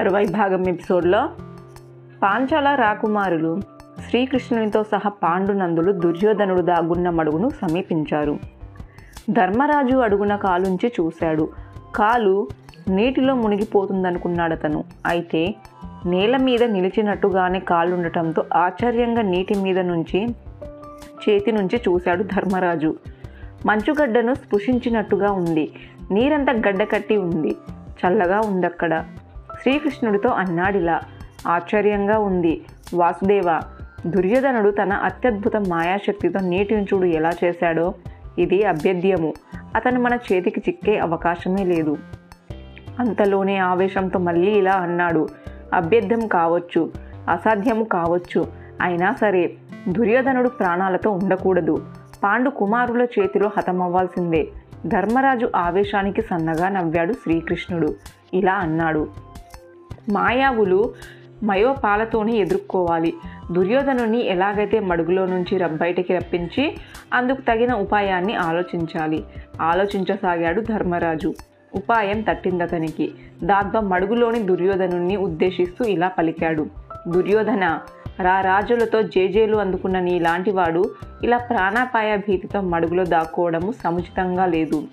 తరువాయి భాగం ఎపిసోడ్లో పాంచాల రాకుమారులు శ్రీకృష్ణునితో సహా పాండునందులు దుర్యోధనుడు దాగున్న మడుగును సమీపించారు. ధర్మరాజు అడుగున కాలుంచి చూశాడు. కాలు నీటిలో మునిగిపోతుందనుకున్నాడతను. అయితే నేల మీద నిలిచినట్టుగానే కాలుండటంతో ఆశ్చర్యంగా నీటి మీద నుంచి చేతి నుంచి చూశాడు ధర్మరాజు. మంచుగడ్డను స్పృశించినట్టుగా ఉంది. నీరంతా గడ్డ కట్టి ఉంది. చల్లగా ఉందక్కడ. శ్రీకృష్ణుడితో అన్నాడిలా. ఆశ్చర్యంగా ఉంది. వాసుదేవ దుర్యోధనుడు తన అత్యద్భుత మాయాశక్తితో నీటిని చూడు ఎలా చేశాడో? ఇది అభ్యర్థ్యము. అతను మన చేతికి చిక్కే అవకాశమే లేదు. అంతలోనే ఆవేశంతో మళ్ళీ ఇలా అన్నాడు. అభ్యర్థం కావచ్చు అసాధ్యము కావచ్చు. అయినా సరే దుర్యోధనుడు ప్రాణాలతో ఉండకూడదు. పాండు కుమారుల చేతిలో హతమవ్వాల్సిందే. ధర్మరాజు ఆవేశానికి సన్నగా నవ్వాడు శ్రీకృష్ణుడు. ఇలా అన్నాడు. మాయావులు మయోపాలతోనే ఎదుర్కోవాలి. దుర్యోధనుని ఎలాగైతే మడుగులో నుంచి రబ్ బయటికి రప్పించి అందుకు తగిన ఉపాయాన్ని ఆలోచించాలి. ఆలోచించసాగాడు ధర్మరాజు. ఉపాయం తట్టిందతనికి దాంతో మడుగులోని దుర్యోధనుని ఉద్దేశిస్తూ ఇలా పలికాడు. దుర్యోధన రా రాజులతో జేజేలు అందుకున్న నీలాంటి వాడు ఇలా ప్రాణాపాయ భీతితో మడుగులో దాక్కోవడము సముచితంగా లేదు.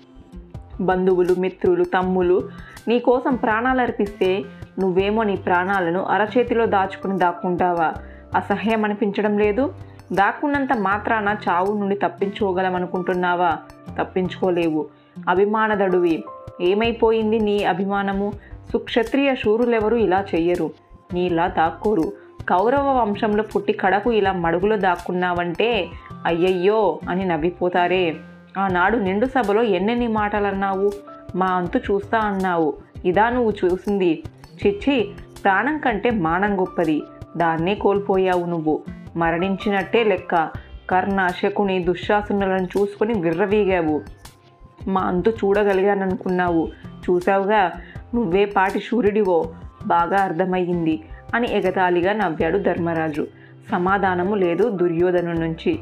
బంధువులు మిత్రులు తమ్ములు నీకోసం ప్రాణాలు అర్పిస్తే నువ్వేమో నీ ప్రాణాలను అరచేతిలో దాచుకుని దాక్కుంటావా? అసహ్యం అనిపించడం లేదు? దాక్కున్నంత మాత్రాన చావు నుండి తప్పించుకోగలమనుకుంటున్నావా? తప్పించుకోలేవు. అభిమానదడువి. ఏమైపోయింది నీ అభిమానము? సుక్షత్రియ శూరులెవరూ ఇలా చెయ్యరు. నీలా దాక్కోరు. కౌరవ వంశంలో పుట్టి కడకు ఇలా మడుగులో దాక్కున్నావంటే అయ్యయ్యో అని నవ్విపోతారే. ఆనాడు నిండు సభలో ఎన్నెన్ని మాటలన్నావు? మా అంతు చూస్తా అన్నావు. ఇదా నువ్వు చూసింది. చిచ్చి ప్రాణం కంటే మానం గొప్పది. దాన్నే కోల్పోయావు నువ్వు. మరణించినట్టే లెక్క. కర్ణ శకుని దుశ్శాసనులను చూసుకొని విర్రవీగావు. మా అంతు చూడగలిగాననుకున్నావు. చూసావుగా నువ్వే పాటి సూర్యుడివో. బాగా అర్థమయ్యింది అని ఎగతాళిగా నవ్వాడు ధర్మరాజు. సమాధానము లేదు దుర్యోధను నుంచి.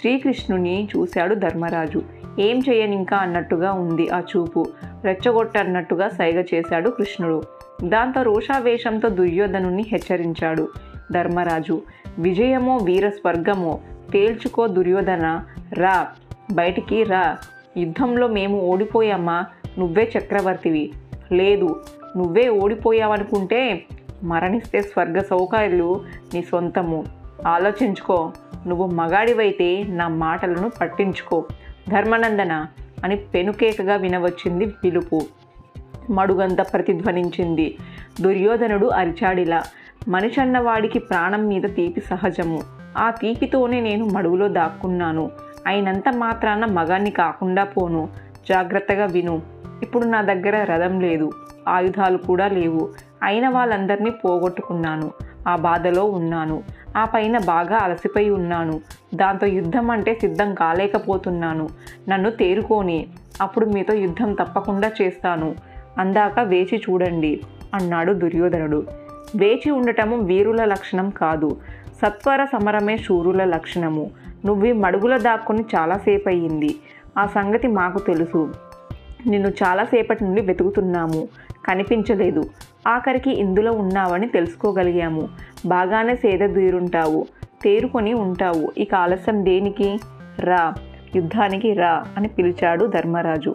శ్రీకృష్ణుని చూశాడు ధర్మరాజు. ఏం చేయనింకా అన్నట్టుగా ఉంది ఆ చూపు. రెచ్చగొట్టన్నట్టుగా సైగ చేశాడు కృష్ణుడు. దాంతో రోషావేశంతో దుర్యోధనుని హెచ్చరించాడు. ధర్మరాజు విజయమో వీర స్వర్గమో తేల్చుకో దుర్యోధన రా బయటికి రా. యుద్ధంలో మేము ఓడిపోయామా? నువ్వే చక్రవర్తివి. లేదు నువ్వే ఓడిపోయావనుకుంటే మరణిస్తే స్వర్గ సౌకర్యాలు నీ సొంతము. ఆలోచించుకో నువ్వు మగాడివైతే నా మాటలను పట్టించుకో. ధర్మనందన అని పెనుకేకగా వినవచ్చింది పిలుపు మడుగంత ప్రతిధ్వనించింది. దుర్యోధనుడు అరిచాడిలా మనిషన్నవాడికి ప్రాణం మీద తీపి సహజము. ఆ తీపితోనే నేను మడుగులో దాక్కున్నాను. అయినంత మాత్రాన మగాన్ని కాకుండా పోను. జాగ్రత్తగా విను. ఇప్పుడు నా దగ్గర రథం లేదు. ఆయుధాలు కూడా లేవు. అయిన వాళ్ళందరినీ పోగొట్టుకున్నాను. ఆ బాధలో ఉన్నాను. ఆ పైన బాగా అలసిపోయి ఉన్నాను. దాంతో యుద్ధం అంటే సిద్ధం కాలేకపోతున్నాను. నన్ను తేరుకోని అప్పుడు మీతో యుద్ధం తప్పకుండా చేస్తాను. అందాక వేచి చూడండి అన్నాడు దుర్యోధనుడు. వేచి ఉండటము వీరుల లక్షణం కాదు. సత్వర సమరమే శూరుల లక్షణము. నువ్వు మడుగుల దాక్కుని చాలాసేపు అయ్యింది ఆ సంగతి మాకు తెలుసు. నిన్ను చాలాసేపటి నుండి వెతుకుతున్నాము. కనిపించలేదు. ఆఖరికి ఇందులో ఉన్నావని తెలుసుకోగలిగాము. బాగానే సేదదీరుంటావు తేరుకొని ఉంటావు. ఇక ఆలస్యం దేనికి? రా. యుద్ధానికి రా అని పిలిచాడు ధర్మరాజు.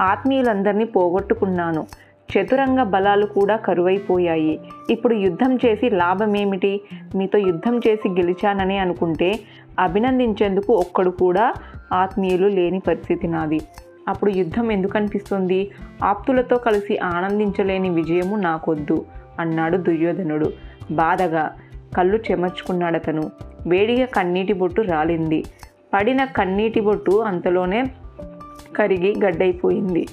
ఆత్మీయులందరినీ పోగొట్టుకున్నాను. చతురంగ బలాలు కూడా కరువైపోయాయి. ఇప్పుడు యుద్ధం చేసి లాభమేమిటి? మీతో యుద్ధం చేసి గెలిచానని అనుకుంటే అభినందించేందుకు ఒక్కడు కూడా ఆత్మీయులు లేని పరిస్థితి నాది. అప్పుడు యుద్ధం ఎందుకు అనిపిస్తుంది ఆప్తులతో కలిసి ఆనందించలేని విజయము నాకొద్దు అన్నాడు దుర్యోధనుడు. బాధగా కళ్ళు చెమర్చుకున్నాడతను. వేడిగా కన్నీటి బొట్టు రాలింది. పడిన కన్నీటి బొట్టు అంతలోనే కరిగి గడ్డైపోయింది.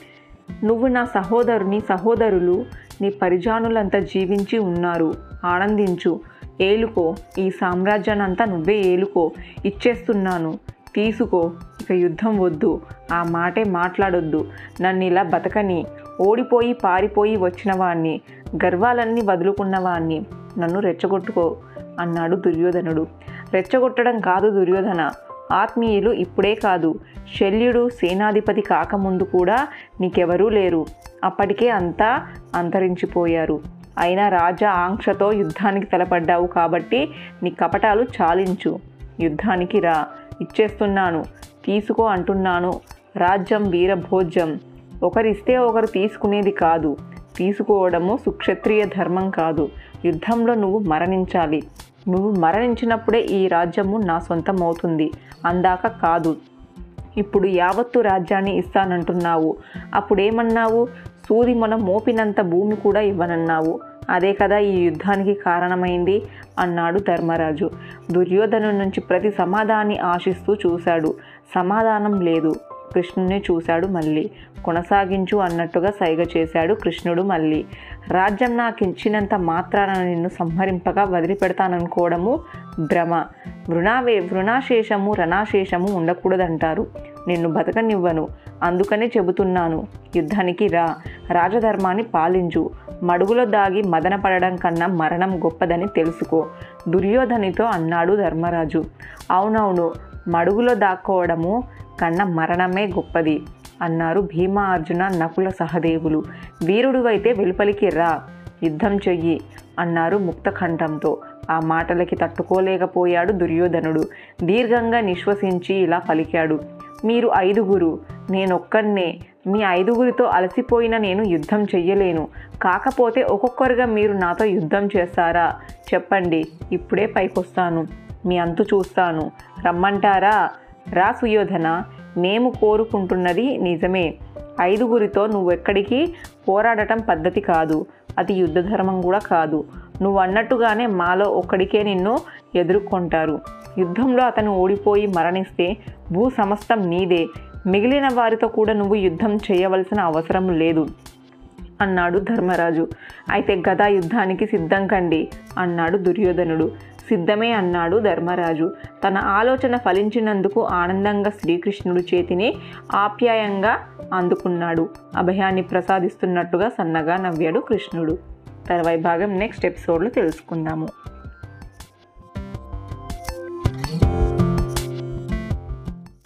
నువ్వు నా సహోదరుని సహోదరులు నీ పరిజానులంతా జీవించి ఉన్నారు. ఆనందించు. ఏలుకో. ఈ సామ్రాజ్యానంతా నువ్వే ఏలుకో. ఇచ్చేస్తున్నాను. తీసుకో. ఇక యుద్ధం వద్దు. ఆ మాటే మాట్లాడొద్దు. నన్ను ఇలా బతకని. ఓడిపోయి పారిపోయి వచ్చిన వాణ్ణి గర్వాలన్నీ వదులుకున్నవాణ్ణి. నన్ను రెచ్చగొట్టుకో అన్నాడు దుర్యోధనుడు. రెచ్చగొట్టడం కాదు దుర్యోధన. ఆత్మీయులు ఇప్పుడే కాదు శల్యుడు సేనాధిపతి కాకముందు కూడా నీకెవరూ లేరు. అప్పటికే అంతా అంతరించిపోయారు. అయినా రాజా ఆంక్షతో యుద్ధానికి తలపడ్డావు కాబట్టి నీ కపటాలు చాలించు. యుద్ధానికి రా ఇచ్చేస్తున్నాను తీసుకో అంటున్నాను. రాజ్యం వీరభోజ్యం. ఒకరిస్తే ఒకరు తీసుకునేది కాదు. తీసుకోవడము సుక్షత్రియ ధర్మం కాదు. యుద్ధంలో నువ్వు మరణించాలి. నువ్వు మరణించినప్పుడే ఈ రాజ్యము నా సొంతం అవుతుంది అందాక కాదు. ఇప్పుడు యావత్తు రాజ్యాన్ని ఇస్తానంటున్నావు. అప్పుడేమన్నావు? సూది మన మోపినంత భూమి కూడా ఇవ్వనన్నావు. అదే కదా ఈ యుద్ధానికి కారణమైంది? అన్నాడు ధర్మరాజు. దుర్యోధను నుంచి ప్రతి సమాధాన్ని ఆశిస్తూ చూశాడు. సమాధానం లేదు. కృష్ణుని చూశాడు మళ్ళీ. కొనసాగించు అన్నట్టుగా సైగ చేశాడు కృష్ణుడు మళ్ళీ. రాజ్యం నాకు ఇచ్చినంత మాత్రాన నిన్ను సంహరింపగా వదిలిపెడతాననుకోవడము భ్రమ. వృణావే వృణాశేషము రణాశేషము ఉండకూడదంటారు. నిన్ను బతకనివ్వను. అందుకనే చెబుతున్నాను. యుద్ధానికి రా. రాజధర్మాన్ని పాలించు. మడుగులో దాగి మదన పడడం కన్నా మరణం గొప్పదని తెలుసుకో. దుర్యోధనితో అన్నాడు ధర్మరాజు. అవునవును. మడుగులో దాక్కోవడము కన్నా మరణమే గొప్పది అన్నారు భీమ అర్జున నకుల సహదేవులు. వీరుడువైతే వెలుపలికి రా యుద్ధం చెయ్యి అన్నారు ముక్తకంఠంతో. ఆ మాటలకి తట్టుకోలేకపోయాడు దుర్యోధనుడు. దీర్ఘంగా నిశ్వసించి ఇలా పలికాడు. మీరు ఐదుగురు నేనొక్కన్నే. మీ ఐదుగురితో అలసిపోయిన నేను యుద్ధం చెయ్యలేను. కాకపోతే ఒక్కొక్కరుగా మీరు నాతో యుద్ధం చేస్తారా? చెప్పండి ఇప్పుడే పైకొస్తాను. మీ అంతు చూస్తాను. రమ్మంటారా? రా సుయోధన మేము కోరుకుంటున్నది నిజమే. ఐదుగురితో నువ్వెక్కడికి? పోరాడటం పద్ధతి కాదు. అది యుద్ధధర్మం కూడా కాదు. నువ్వు అన్నట్టుగానే మాలో ఒక్కడికే నిన్ను ఎదుర్కొంటారు. యుద్ధంలో అతను ఓడిపోయి మరణిస్తే భూ సమస్తం నీదే. మిగిలిన వారితో కూడా నువ్వు యుద్ధం చేయవలసిన అవసరం లేదు. అన్నాడు ధర్మరాజు. అయితే గదా యుద్ధానికి సిద్ధం కండి అన్నాడు దుర్యోధనుడు. సిద్ధమే అన్నాడు ధర్మరాజు. తన ఆలోచన ఫలించినందుకు ఆనందంగా శ్రీకృష్ణుడు చేతిని ఆప్యాయంగా అందుకున్నాడు. అభయాన్ని ప్రసాదిస్తున్నట్టుగా సన్నగా నవ్వాడు కృష్ణుడు. తర్వాయి భాగం నెక్స్ట్ ఎపిసోడ్లో తెలుసుకుందాము.